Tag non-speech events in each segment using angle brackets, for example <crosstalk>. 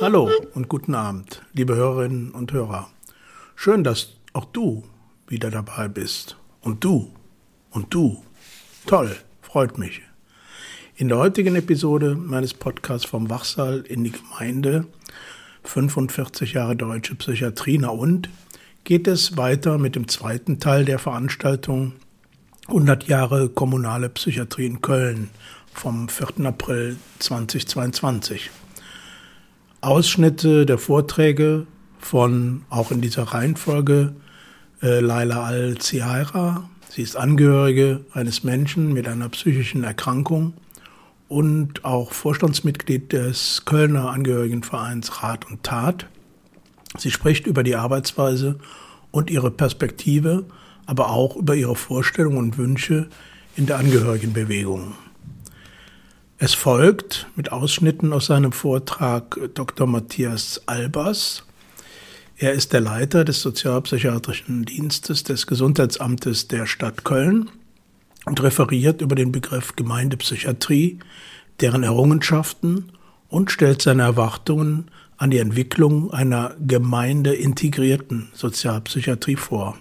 Hallo und guten Abend, liebe Hörerinnen und Hörer. Schön, dass auch du wieder dabei bist. Und du. Und du. Toll, freut mich. In der heutigen Episode meines Podcasts vom Wachsaal in die Gemeinde 45 Jahre deutsche Psychiatrie na und geht es weiter mit dem zweiten Teil der Veranstaltung 100 Jahre kommunale Psychiatrie in Köln vom 4. April 2022. Ausschnitte der Vorträge von, auch in dieser Reihenfolge, äh, Laila Al-Zihaira. Sie ist Angehörige eines Menschen mit einer psychischen Erkrankung und auch Vorstandsmitglied des Kölner Angehörigenvereins Rat und Tat. Sie spricht über die Arbeitsweise und ihre Perspektive, aber auch über ihre Vorstellungen und Wünsche in der Angehörigenbewegung. Es folgt mit Ausschnitten aus seinem Vortrag Dr. Matthias Albers. Er ist der Leiter des Sozialpsychiatrischen Dienstes des Gesundheitsamtes der Stadt Köln und referiert über den Begriff Gemeindepsychiatrie, deren Errungenschaften und stellt seine Erwartungen an die Entwicklung einer gemeindeintegrierten Sozialpsychiatrie vor.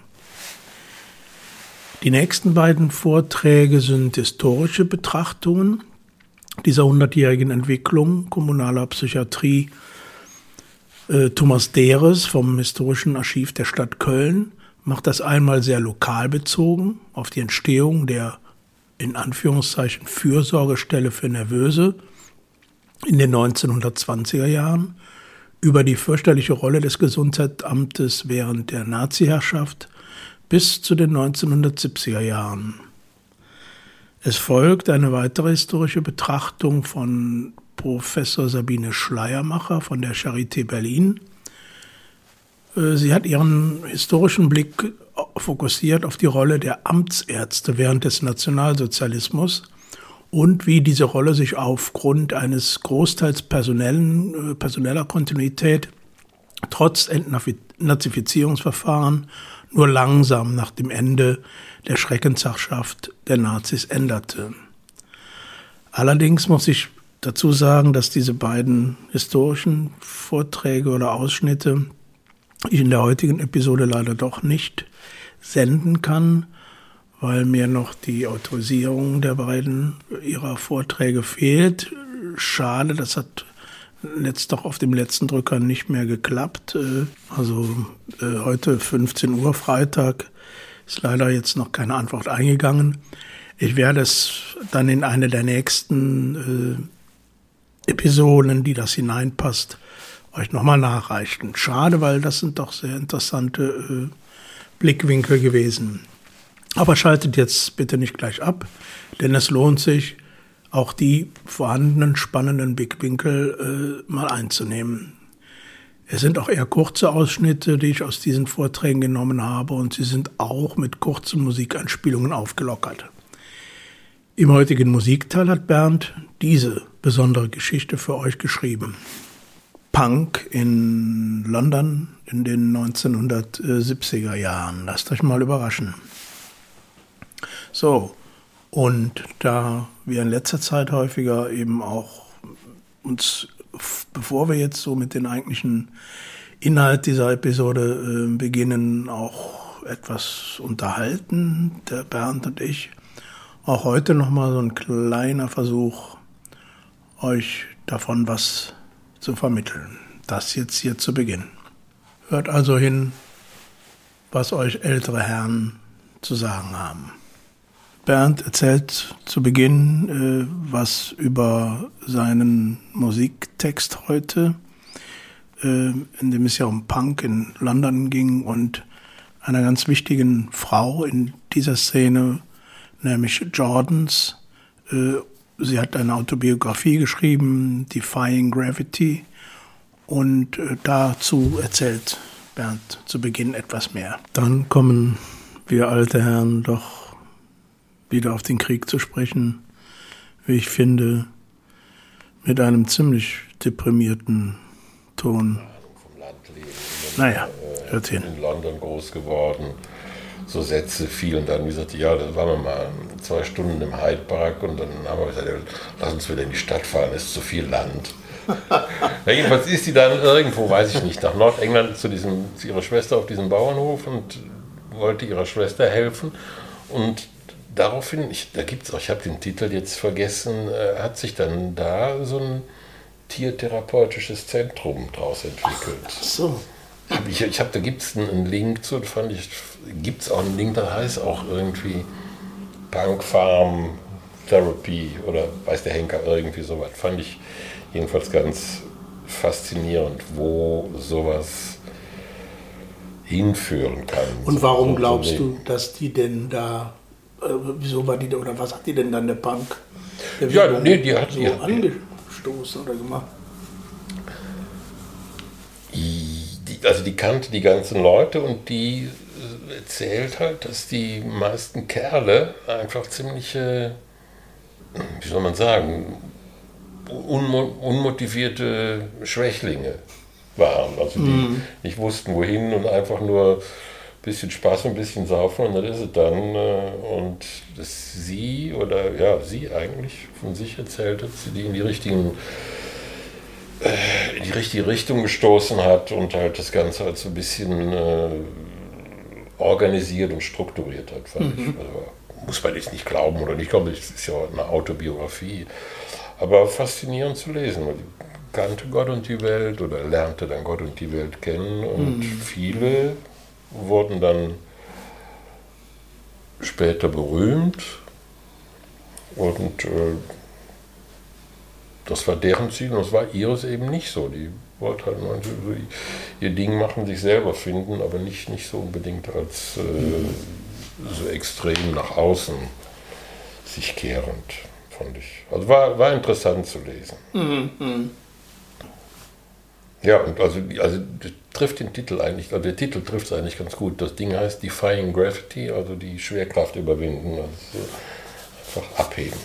Die nächsten beiden Vorträge sind historische Betrachtungen dieser hundertjährigen Entwicklung kommunaler Psychiatrie äh, Thomas Deres vom Historischen Archiv der Stadt Köln macht das einmal sehr lokal bezogen auf die Entstehung der in Anführungszeichen Fürsorgestelle für Nervöse in den 1920er Jahren, über die fürchterliche Rolle des Gesundheitsamtes während der Nazi-Herrschaft bis zu den 1970er Jahren. Es folgt eine weitere historische Betrachtung von Professor Sabine Schleiermacher von der Charité Berlin. Äh, sie hat ihren historischen Blick fokussiert auf die Rolle der Amtsärzte während des Nationalsozialismus und wie diese Rolle sich aufgrund eines großteils personellen, äh, personeller Kontinuität trotz Entnazifizierungsverfahren nur langsam nach dem Ende der Schreckensherrschaft der Nazis änderte. Allerdings muss ich dazu sagen, dass diese beiden historischen Vorträge oder Ausschnitte ich in der heutigen Episode leider doch nicht senden kann, weil mir noch die Autorisierung der beiden ihrer Vorträge fehlt. Schade, das hat letzt doch auf dem letzten Drücker nicht mehr geklappt. Äh, also äh, heute 15 Uhr Freitag ist leider jetzt noch keine Antwort eingegangen. Ich werde es dann in eine der nächsten äh, Episoden, die das hineinpasst, euch nochmal nachreichen. Schade, weil das sind doch sehr interessante äh, Blickwinkel gewesen. Aber schaltet jetzt bitte nicht gleich ab, denn es lohnt sich, auch die vorhandenen spannenden Blickwinkel äh, mal einzunehmen. Es sind auch eher kurze Ausschnitte, die ich aus diesen Vorträgen genommen habe und sie sind auch mit kurzen Musikanspielungen aufgelockert. Im heutigen Musikteil hat Bernd diese besondere Geschichte für euch geschrieben. Punk in London in den 1970er Jahren. Lasst euch mal überraschen. So, und da wir in letzter Zeit häufiger eben auch uns bevor wir jetzt so mit den eigentlichen Inhalt dieser Episode äh, beginnen, auch etwas unterhalten, der Bernd und ich. Auch heute nochmal so ein kleiner Versuch, euch davon was zu vermitteln. Das jetzt hier zu Beginn. Hört also hin, was euch ältere Herren zu sagen haben. Bernd erzählt zu Beginn äh, was über seinen Musiktext heute, äh, in dem es ja um Punk in London ging und einer ganz wichtigen Frau in dieser Szene, nämlich Jordans. Äh, sie hat eine Autobiografie geschrieben, Defying Gravity, und äh, dazu erzählt Bernd zu Beginn etwas mehr. Dann kommen wir alte Herren doch wieder auf den Krieg zu sprechen, wie ich finde, mit einem ziemlich deprimierten Ton. Naja, hört hin. In London groß geworden so Sätze fielen dann, wie gesagt, ja, da waren wir mal zwei Stunden im Hyde Park und dann haben wir gesagt, lass uns wieder in die Stadt fahren, es ist zu viel Land. <laughs> ja, jedenfalls ist sie dann irgendwo, weiß ich nicht, nach Nordengland zu, diesem, zu ihrer Schwester auf diesem Bauernhof und wollte ihrer Schwester helfen. Und daraufhin, ich, da gibt es auch, ich habe den Titel jetzt vergessen, äh, hat sich dann da so ein tiertherapeutisches Zentrum draus entwickelt. Ach so. Hab ich ich habe, da gibt es einen Link zu, fand ich, gibt es auch einen Link, da heißt auch irgendwie Punk Farm Therapy oder weiß der Henker irgendwie sowas. Fand ich jedenfalls ganz faszinierend, wo sowas hinführen kann. Und warum so glaubst du, dass die denn da, äh, wieso war die da, oder was hat die denn dann der Punk? Der ja, nee, die hat so die, angestoßen oder gemacht. Die, also die kannte die ganzen Leute und die äh, erzählt halt, dass die meisten Kerle einfach ziemliche, wie soll man sagen, unmotivierte Schwächlinge waren. Also die mhm. nicht wussten, wohin und einfach nur bisschen Spaß und ein bisschen saufen und dann ist es dann. Äh, und dass sie oder ja, sie eigentlich von sich erzählt hat, sie die in die richtigen äh, in die richtige Richtung gestoßen hat und halt das Ganze halt so ein bisschen äh, organisiert und strukturiert hat, fand mhm. ich. Also, muss man jetzt nicht glauben oder nicht glauben, das ist ja eine Autobiografie aber faszinierend zu lesen. Man kannte Gott und die Welt oder lernte dann Gott und die Welt kennen und mhm. viele wurden dann später berühmt und äh, das war deren Ziel und das war ihres eben nicht so. Die wollte halt nur ihr Ding machen, sich selber finden, aber nicht, nicht so unbedingt als äh, so extrem nach außen sich kehrend fand ich. Also war, war interessant zu lesen. Mhm. Ja, und also, also trifft den Titel eigentlich, also der Titel trifft es eigentlich ganz gut. Das Ding heißt Defying Gravity, also die Schwerkraft überwinden, also einfach abheben.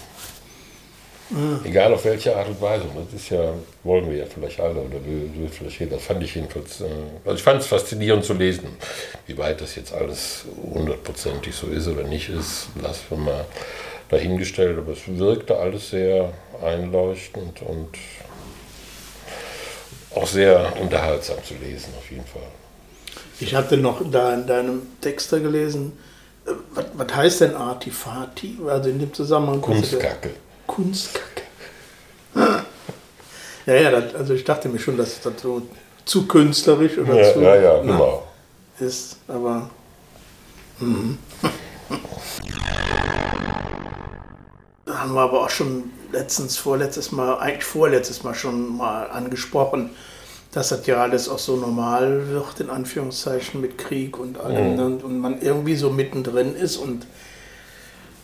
Mhm. Egal auf welche Art und Weise. Das ist ja, wollen wir ja vielleicht alle oder will, will vielleicht jeder. Das fand ich jedenfalls, äh, also ich fand es faszinierend zu lesen. Wie weit das jetzt alles hundertprozentig so ist oder nicht ist, lassen wir mal dahingestellt, aber es wirkte alles sehr einleuchtend und auch sehr unterhaltsam zu lesen, auf jeden Fall. Ich hatte noch da in deinem Text gelesen, äh, was, was heißt denn Artifati? Also in dem Zusammenhang. Kunstkacke. Kunstkacke. <laughs> Ja, ja, das, also ich dachte mir schon, dass das so zu künstlerisch oder ja, zu. Ja, ja, genau. Ist, aber. Mhm. <laughs> haben wir aber auch schon letztens, vorletztes Mal, eigentlich vorletztes Mal schon mal angesprochen, dass das ja alles auch so normal wird, in Anführungszeichen, mit Krieg und allem. Mhm. Und, und man irgendwie so mittendrin ist und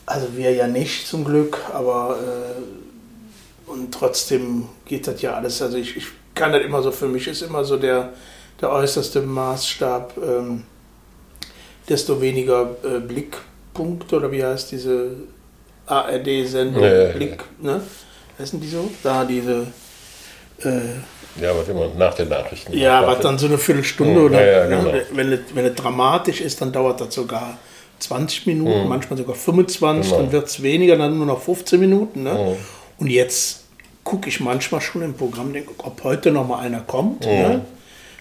also wir ja nicht zum Glück, aber äh, und trotzdem geht das ja alles. Also ich, ich kann das immer so, für mich ist immer so der, der äußerste Maßstab, ähm, desto weniger äh, Blickpunkt oder wie heißt diese ARD-Sendung ja, ja, Blick, ne? Heißen die so? Da diese. Äh, ja, was immer nach den Nachrichten. Ja, was dann so eine Viertelstunde mhm, oder. Ne? Genau. Wenn, es, wenn es dramatisch ist, dann dauert das sogar 20 Minuten, mhm. manchmal sogar 25, genau. dann wird es weniger, dann nur noch 15 Minuten. Ne? Mhm. Und jetzt gucke ich manchmal schon im Programm, denke, ob heute noch mal einer kommt. Ne?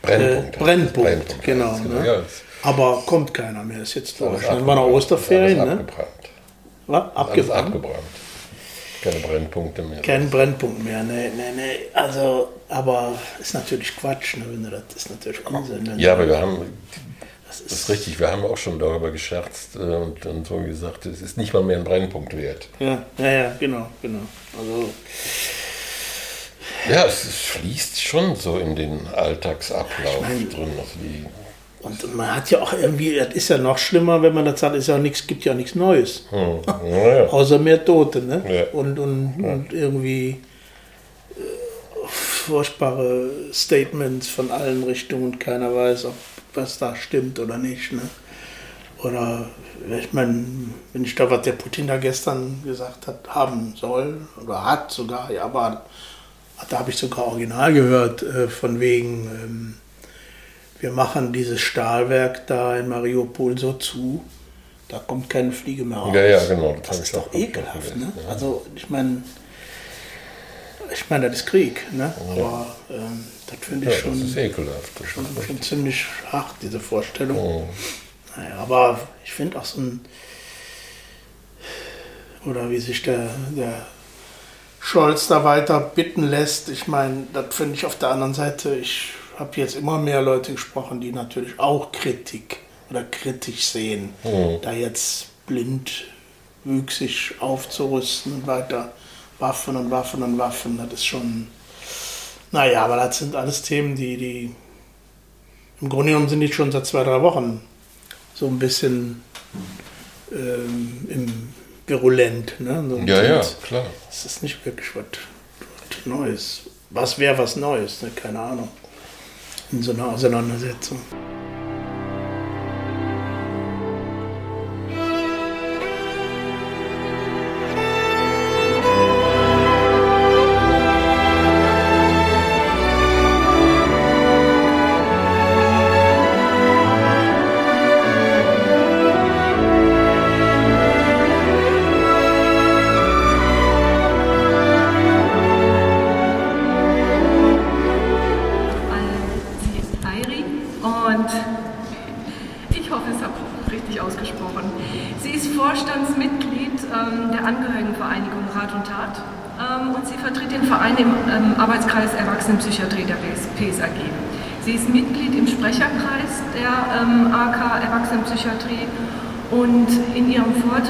Brennpunkt. Äh, Brennpunkt, Brennpunkt, genau. Ne? Ja, Aber kommt keiner mehr, ist jetzt durch. Dann war noch Osterferien. Ne? Abgebrannt. Was? Abgebrannt? abgebrannt. Keine Brennpunkte mehr. Kein Brennpunkt mehr, ne, ne, ne. Also, aber ist natürlich Quatsch, ne, wenn du das ist natürlich Unsinn. Ne? Ja, aber wir haben, das ist, das ist, richtig, wir haben auch schon darüber gescherzt äh, und dann so gesagt, es ist nicht mal mehr ein Brennpunkt wert. Ja, ja, ja, genau, genau. Also. Ja, es, es fließt schon so in den Alltagsablauf ich mein, drin. Also die, und man hat ja auch irgendwie, das ist ja noch schlimmer, wenn man das sagt, ist ja nichts, gibt ja nichts Neues. Hm. Ja, Außer mehr Tote, ne? Ja. Und, und, ja. und irgendwie äh, furchtbare Statements von allen Richtungen und keiner weiß, ob was da stimmt oder nicht. Ne? Oder ich meine, wenn ich da, was der Putin da gestern gesagt hat, haben soll, oder hat sogar, ja, aber da habe ich sogar original gehört, äh, von wegen, ähm, wir machen dieses Stahlwerk da in Mariupol so zu, da kommt keine Fliege mehr raus. Ja, ja, genau. Das, das ist doch ekelhaft. Ne? Ja. Also ich meine, ich meine, das ist Krieg, ne? Ja. aber ähm, das finde ich ja, schon, das ist ekelhaft. Das schon, schon ziemlich hart, diese Vorstellung. Oh. Naja, aber ich finde auch so ein, oder wie sich der, der Scholz da weiter bitten lässt, ich meine, das finde ich auf der anderen Seite, ich habe jetzt immer mehr Leute gesprochen, die natürlich auch Kritik oder kritisch sehen, mhm. da jetzt blind wüchsig aufzurüsten und weiter Waffen und Waffen und Waffen, das ist schon, naja, aber das sind alles Themen, die, die, im Grunde genommen sind die schon seit zwei, drei Wochen so ein bisschen ähm, im virulent. Ne? So ja, ja, klar. Es ist nicht wirklich was, was Neues. Was wäre was Neues? Ne? Keine Ahnung. In so einer Auseinandersetzung.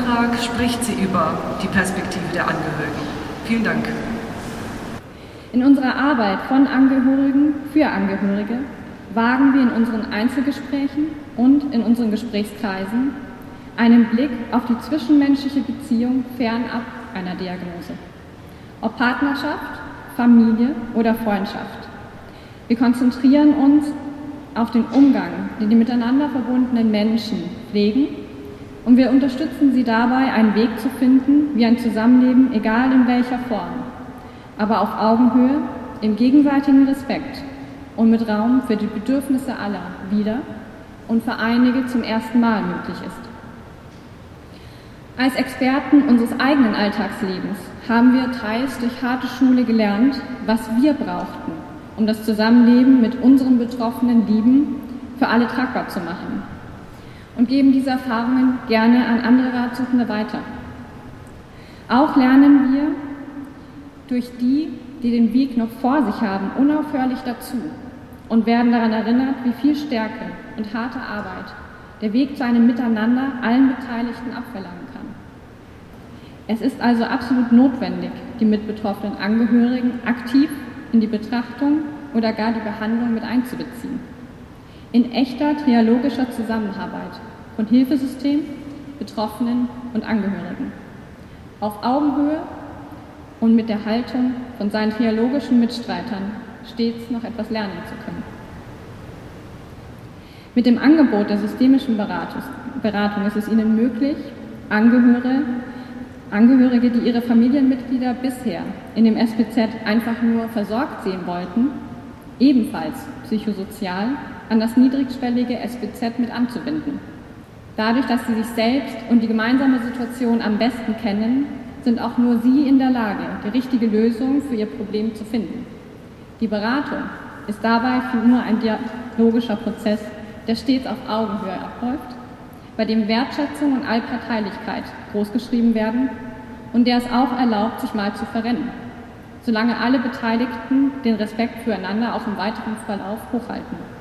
Vortrag spricht sie über die Perspektive der Angehörigen. Vielen Dank. In unserer Arbeit von Angehörigen für Angehörige wagen wir in unseren Einzelgesprächen und in unseren Gesprächskreisen einen Blick auf die zwischenmenschliche Beziehung fernab einer Diagnose. Ob Partnerschaft, Familie oder Freundschaft. Wir konzentrieren uns auf den Umgang, den die miteinander verbundenen Menschen pflegen und wir unterstützen sie dabei, einen Weg zu finden, wie ein Zusammenleben, egal in welcher Form, aber auf Augenhöhe, im gegenseitigen Respekt und mit Raum für die Bedürfnisse aller wieder und für einige zum ersten Mal möglich ist. Als Experten unseres eigenen Alltagslebens haben wir teils durch harte Schule gelernt, was wir brauchten, um das Zusammenleben mit unseren betroffenen Lieben für alle tragbar zu machen und geben diese Erfahrungen gerne an andere Ratsuchende weiter. Auch lernen wir durch die, die den Weg noch vor sich haben, unaufhörlich dazu und werden daran erinnert, wie viel Stärke und harte Arbeit der Weg zu einem Miteinander allen Beteiligten abverlangt. Es ist also absolut notwendig, die mitbetroffenen Angehörigen aktiv in die Betrachtung oder gar die Behandlung mit einzubeziehen. In echter trialogischer Zusammenarbeit von Hilfesystem, Betroffenen und Angehörigen. Auf Augenhöhe und mit der Haltung von seinen triologischen Mitstreitern stets noch etwas lernen zu können. Mit dem Angebot der systemischen Beratung ist es Ihnen möglich, Angehörige Angehörige, die ihre Familienmitglieder bisher in dem SPZ einfach nur versorgt sehen wollten, ebenfalls psychosozial an das niedrigschwellige SPZ mit anzubinden. Dadurch, dass sie sich selbst und die gemeinsame Situation am besten kennen, sind auch nur sie in der Lage, die richtige Lösung für ihr Problem zu finden. Die Beratung ist dabei nur ein dialogischer Prozess, der stets auf Augenhöhe abläuft bei dem Wertschätzung und Allparteilichkeit großgeschrieben werden und der es auch erlaubt, sich mal zu verrennen, solange alle Beteiligten den Respekt füreinander auch im weiteren Verlauf hochhalten.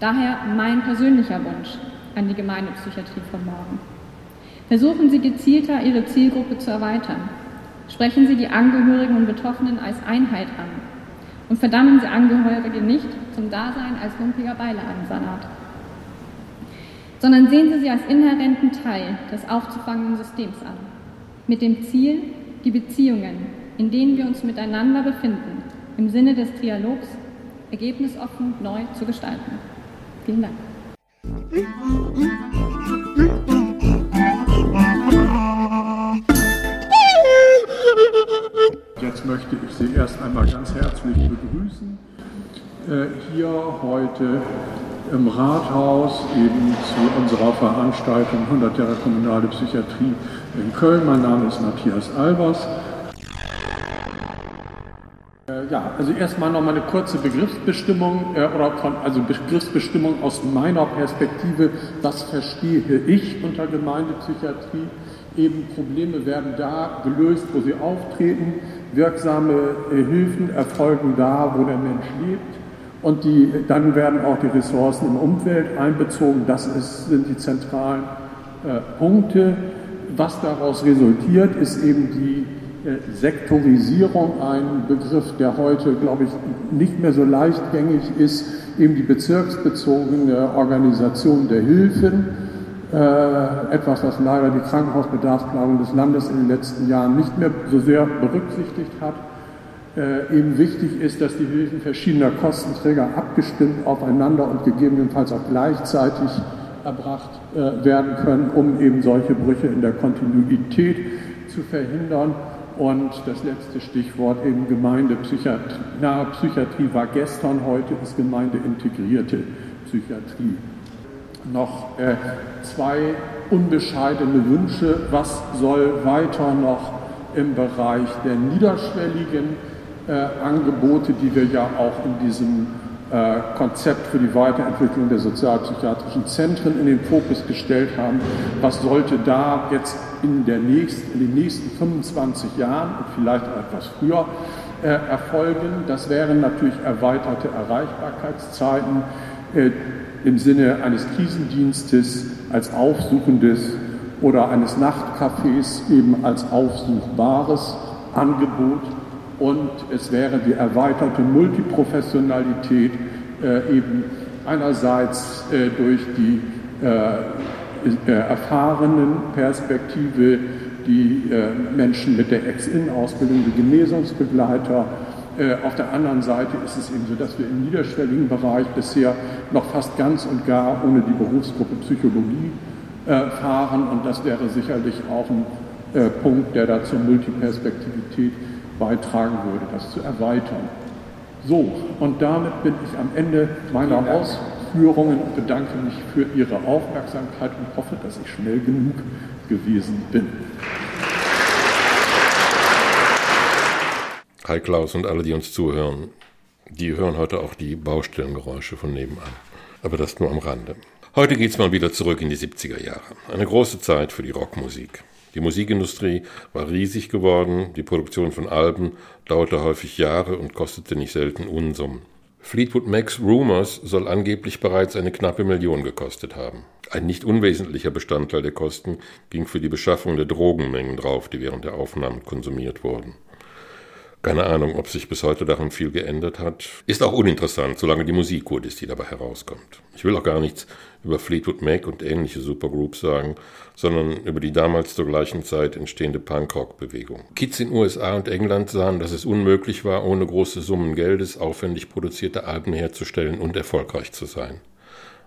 Daher mein persönlicher Wunsch an die Gemeindepsychiatrie von morgen. Versuchen Sie gezielter, Ihre Zielgruppe zu erweitern. Sprechen Sie die Angehörigen und Betroffenen als Einheit an und verdammen Sie Angehörige nicht zum Dasein als lumpiger Beilagensalat, sondern sehen Sie sie als inhärenten Teil des aufzufangenden Systems an, mit dem Ziel, die Beziehungen, in denen wir uns miteinander befinden, im Sinne des Dialogs ergebnisoffen neu zu gestalten. Vielen Dank. Jetzt möchte ich Sie erst einmal ganz herzlich begrüßen, äh, hier heute im Rathaus eben zu unserer Veranstaltung 100 Jahre kommunale Psychiatrie in Köln. Mein Name ist Matthias Albers. Ja, also erstmal noch mal eine kurze Begriffsbestimmung äh, oder von, also Begriffsbestimmung aus meiner Perspektive. Was verstehe ich unter Gemeindepsychiatrie? Eben Probleme werden da gelöst, wo sie auftreten. Wirksame äh, Hilfen erfolgen da, wo der Mensch lebt. Und die, dann werden auch die Ressourcen im Umfeld einbezogen. Das ist, sind die zentralen äh, Punkte. Was daraus resultiert, ist eben die Sektorisierung, ein Begriff, der heute, glaube ich, nicht mehr so leichtgängig ist, eben die bezirksbezogene Organisation der Hilfen. Äh, etwas, was leider die Krankenhausbedarfsplanung des Landes in den letzten Jahren nicht mehr so sehr berücksichtigt hat äh, eben wichtig ist, dass die Hilfen verschiedener Kostenträger abgestimmt aufeinander und gegebenenfalls auch gleichzeitig erbracht äh, werden können, um eben solche Brüche in der Kontinuität zu verhindern. Und das letzte Stichwort eben Gemeindepsychiatrie. Nahe Psychiatrie war gestern, heute ist gemeindeintegrierte Psychiatrie. Noch äh, zwei unbescheidene Wünsche. Was soll weiter noch im Bereich der niederschwelligen äh, Angebote, die wir ja auch in diesem äh, Konzept für die Weiterentwicklung der sozialpsychiatrischen Zentren in den Fokus gestellt haben. Was sollte da jetzt in, nächsten, in den nächsten 25 Jahren und vielleicht etwas früher äh, erfolgen? Das wären natürlich erweiterte Erreichbarkeitszeiten äh, im Sinne eines Krisendienstes als aufsuchendes oder eines Nachtcafés eben als aufsuchbares Angebot und es wäre die erweiterte Multiprofessionalität äh, eben einerseits äh, durch die äh, erfahrenen Perspektive, die äh, Menschen mit der Ex-In-Ausbildung, die Genesungsbegleiter. Äh, auf der anderen Seite ist es eben so, dass wir im niederschwelligen Bereich bisher noch fast ganz und gar ohne die Berufsgruppe Psychologie fahren und das wäre sicherlich auch ein Punkt, der da zur Multiperspektivität beitragen würde, das zu erweitern. So, und damit bin ich am Ende meiner Ausführungen und bedanke mich für Ihre Aufmerksamkeit und hoffe, dass ich schnell genug gewesen bin. Hi Klaus und alle, die uns zuhören. Die hören heute auch die Baustellengeräusche von nebenan. Aber das nur am Rande. Heute geht's mal wieder zurück in die 70er Jahre. Eine große Zeit für die Rockmusik. Die Musikindustrie war riesig geworden, die Produktion von Alben dauerte häufig Jahre und kostete nicht selten Unsummen. Fleetwood Macs Rumors soll angeblich bereits eine knappe Million gekostet haben. Ein nicht unwesentlicher Bestandteil der Kosten ging für die Beschaffung der Drogenmengen drauf, die während der Aufnahmen konsumiert wurden. Keine Ahnung, ob sich bis heute daran viel geändert hat. Ist auch uninteressant, solange die Musik gut ist, die dabei herauskommt. Ich will auch gar nichts über Fleetwood Mac und ähnliche Supergroups sagen, sondern über die damals zur gleichen Zeit entstehende Punkrock-Bewegung. Kids in USA und England sahen, dass es unmöglich war, ohne große Summen Geldes aufwendig produzierte Alben herzustellen und erfolgreich zu sein.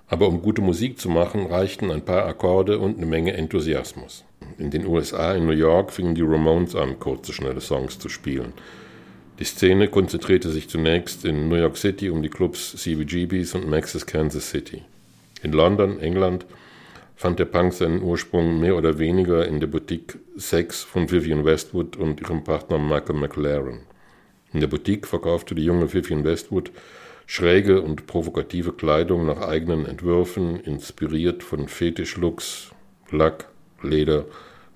Aber um gute Musik zu machen, reichten ein paar Akkorde und eine Menge Enthusiasmus. In den USA, in New York, fingen die Ramones an, kurze, schnelle Songs zu spielen. Die Szene konzentrierte sich zunächst in New York City um die Clubs CBGBs und Max's Kansas City. In London, England, fand der Punk seinen Ursprung mehr oder weniger in der Boutique Sex von Vivian Westwood und ihrem Partner Michael McLaren. In der Boutique verkaufte die junge Vivian Westwood schräge und provokative Kleidung nach eigenen Entwürfen, inspiriert von Fetischlooks, Lack, Leder,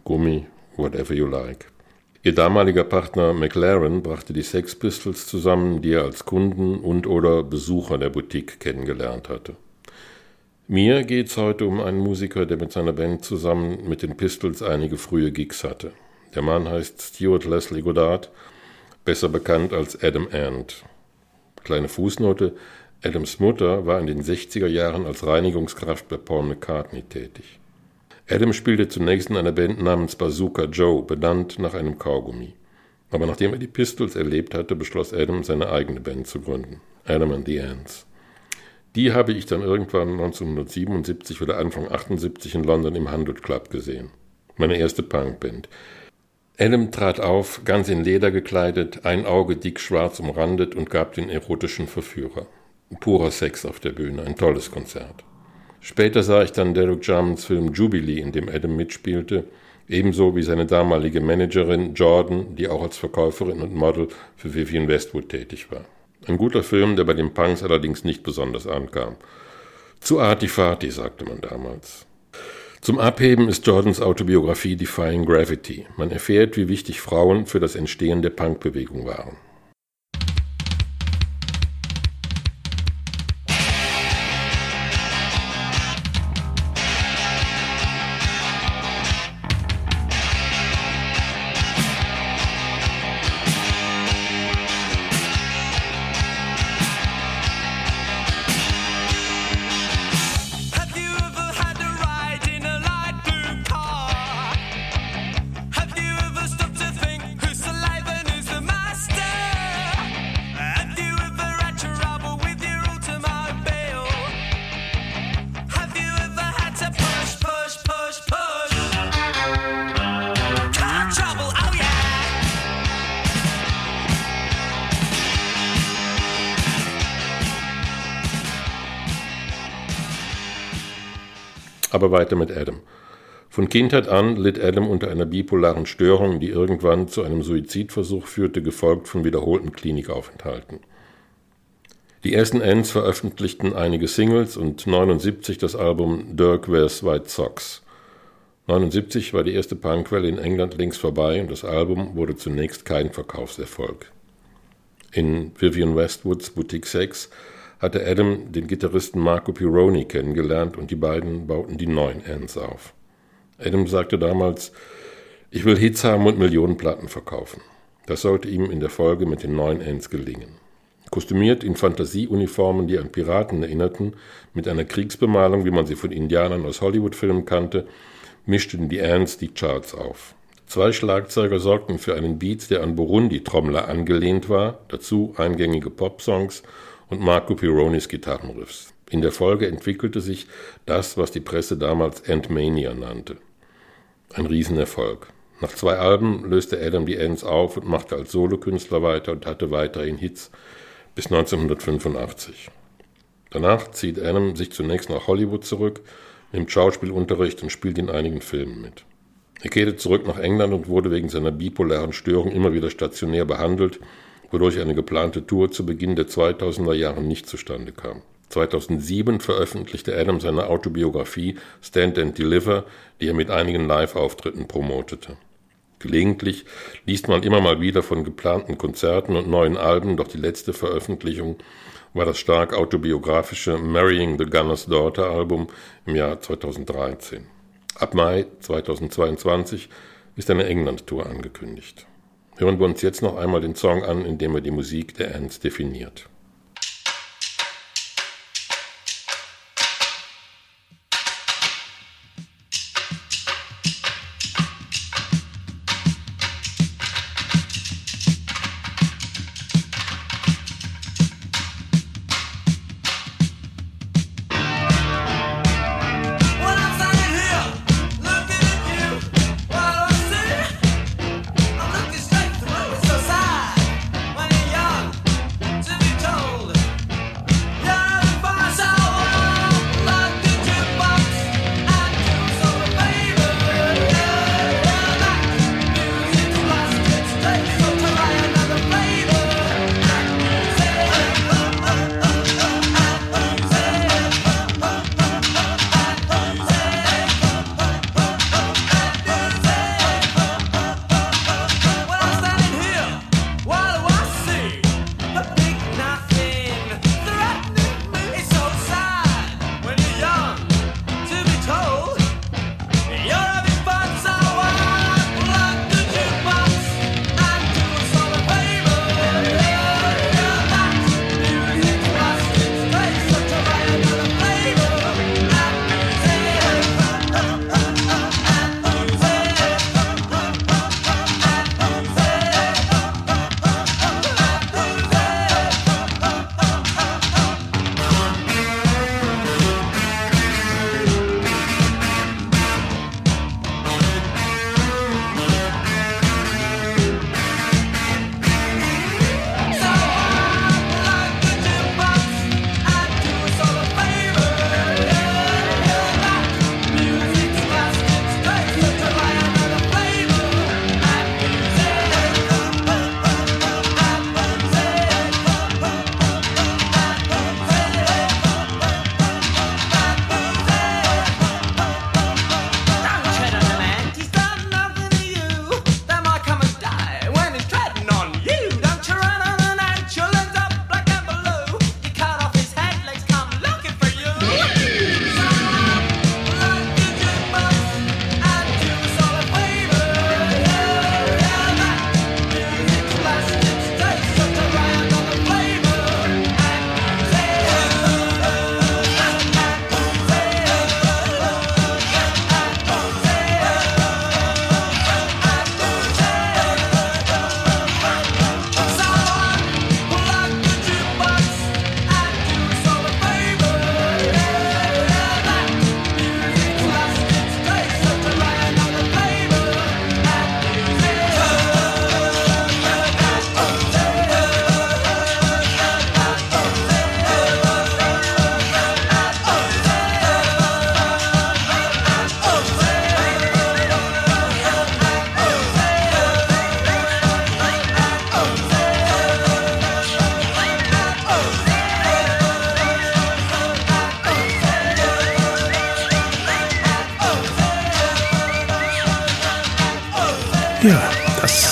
Gummi, whatever you like. Ihr damaliger Partner McLaren brachte die Sex Pistols zusammen, die er als Kunden und/oder Besucher der Boutique kennengelernt hatte. Mir geht's heute um einen Musiker, der mit seiner Band zusammen mit den Pistols einige frühe Gigs hatte. Der Mann heißt Stuart Leslie Goddard, besser bekannt als Adam Ant. Kleine Fußnote: Adams Mutter war in den 60er Jahren als Reinigungskraft bei Paul McCartney tätig. Adam spielte zunächst in einer Band namens Bazooka Joe, benannt nach einem Kaugummi. Aber nachdem er die Pistols erlebt hatte, beschloss Adam, seine eigene Band zu gründen. Adam and the Ants. Die habe ich dann irgendwann 1977 oder Anfang 78 in London im Hundred Club gesehen. Meine erste Punkband. Adam trat auf, ganz in Leder gekleidet, ein Auge dick schwarz umrandet und gab den erotischen Verführer. Purer Sex auf der Bühne, ein tolles Konzert. Später sah ich dann Derek Jarmans Film Jubilee, in dem Adam mitspielte, ebenso wie seine damalige Managerin Jordan, die auch als Verkäuferin und Model für Vivian Westwood tätig war. Ein guter Film, der bei den Punks allerdings nicht besonders ankam. Zu artifati, sagte man damals. Zum Abheben ist Jordans Autobiografie Defying Gravity. Man erfährt, wie wichtig Frauen für das Entstehen der Punkbewegung waren. Aber weiter mit Adam. Von Kindheit an litt Adam unter einer bipolaren Störung, die irgendwann zu einem Suizidversuch führte, gefolgt von wiederholten Klinikaufenthalten. Die ersten Ends veröffentlichten einige Singles und 79 das Album Dirk Wears White Socks. 79 war die erste Punkwelle in England links vorbei und das Album wurde zunächst kein Verkaufserfolg. In Vivian Westwoods Boutique 6 hatte Adam den Gitarristen Marco Pironi kennengelernt und die beiden bauten die neuen Ends auf. Adam sagte damals, ich will Hits haben und Millionen Platten verkaufen. Das sollte ihm in der Folge mit den neuen Ends gelingen. Kostümiert in Fantasieuniformen, die an Piraten erinnerten, mit einer Kriegsbemalung, wie man sie von Indianern aus Hollywood-Filmen kannte, mischten die Ants die Charts auf. Zwei Schlagzeuger sorgten für einen Beat, der an Burundi-Trommler angelehnt war, dazu eingängige Popsongs und Marco Pironis Gitarrenriffs. In der Folge entwickelte sich das, was die Presse damals Endmania nannte. Ein Riesenerfolg. Nach zwei Alben löste Adam die Ends auf und machte als Solokünstler weiter und hatte weiterhin Hits bis 1985. Danach zieht Adam sich zunächst nach Hollywood zurück, nimmt Schauspielunterricht und spielt in einigen Filmen mit. Er kehrte zurück nach England und wurde wegen seiner bipolaren Störung immer wieder stationär behandelt wodurch eine geplante Tour zu Beginn der 2000er Jahre nicht zustande kam. 2007 veröffentlichte Adam seine Autobiografie Stand and Deliver, die er mit einigen Live-Auftritten promotete. Gelegentlich liest man immer mal wieder von geplanten Konzerten und neuen Alben, doch die letzte Veröffentlichung war das stark autobiografische Marrying the Gunner's Daughter Album im Jahr 2013. Ab Mai 2022 ist eine England-Tour angekündigt. Hören wir uns jetzt noch einmal den Song an, in dem er die Musik der Ants definiert.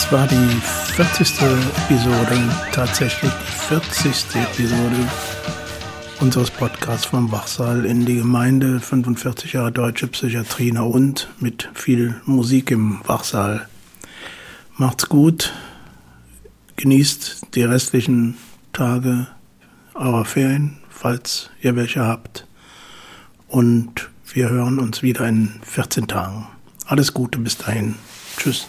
Das war die 40. Episode, tatsächlich die 40. Episode unseres Podcasts vom Wachsaal in die Gemeinde, 45 Jahre deutsche Psychiatrie und mit viel Musik im Wachsaal. Macht's gut, genießt die restlichen Tage eurer Ferien, falls ihr welche habt. Und wir hören uns wieder in 14 Tagen. Alles Gute bis dahin. Tschüss.